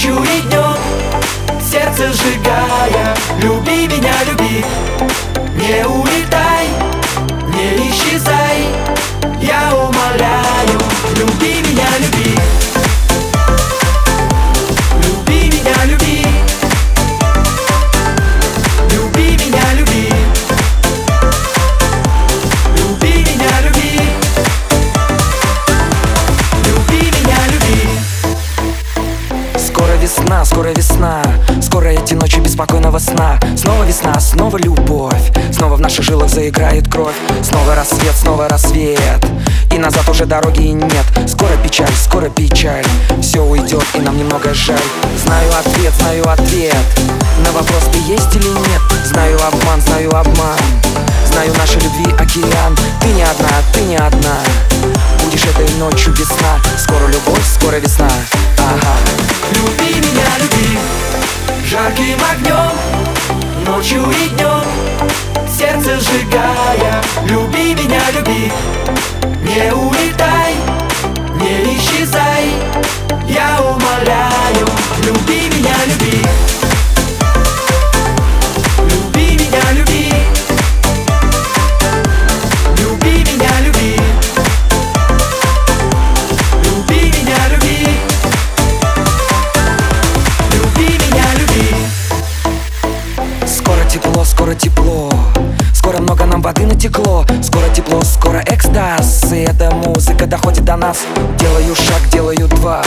Ночью и Сердце сжигая весна, скоро весна Скоро эти ночи беспокойного сна. Снова весна, снова любовь Снова в наших жилах заиграет кровь. Снова рассвет, снова рассвет И назад уже дороги нет. Скоро печаль, скоро печаль Все уйдет и нам немного жаль. Знаю ответ, знаю ответ На вопрос ты есть или нет. Знаю обман, знаю обман Знаю нашей любви океан. Ты не одна, ты не одна Будешь этой ночью весна Скоро любовь, скоро весна Жарким огнем Ночью и днем. Сердце сжигая скоро тепло. Скоро много нам воды натекло. Скоро тепло, скоро экстаз. И эта музыка доходит до нас. Делаю шаг, делаю два.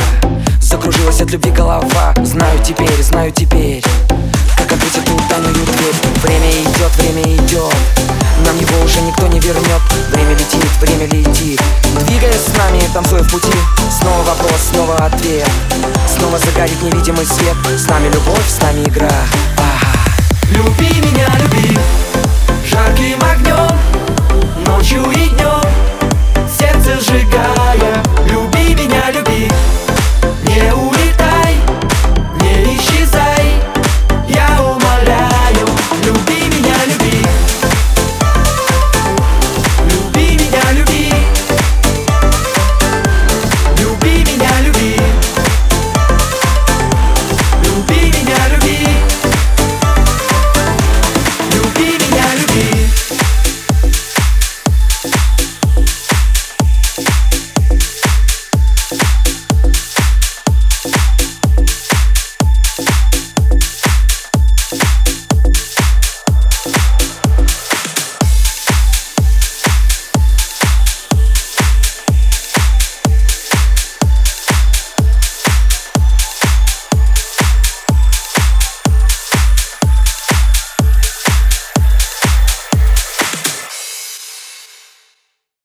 Закружилась от любви голова. Знаю теперь, знаю теперь Как открыть эту тайную дверь. Время идет, время идет. Нам его уже никто не вернет. Время летит, время летит. Двигаясь с нами, танцуя в пути. Снова вопрос, снова ответ. Снова загорит невидимый свет. С нами любовь, с нами игра. Люби меня, люби. Жарким огнем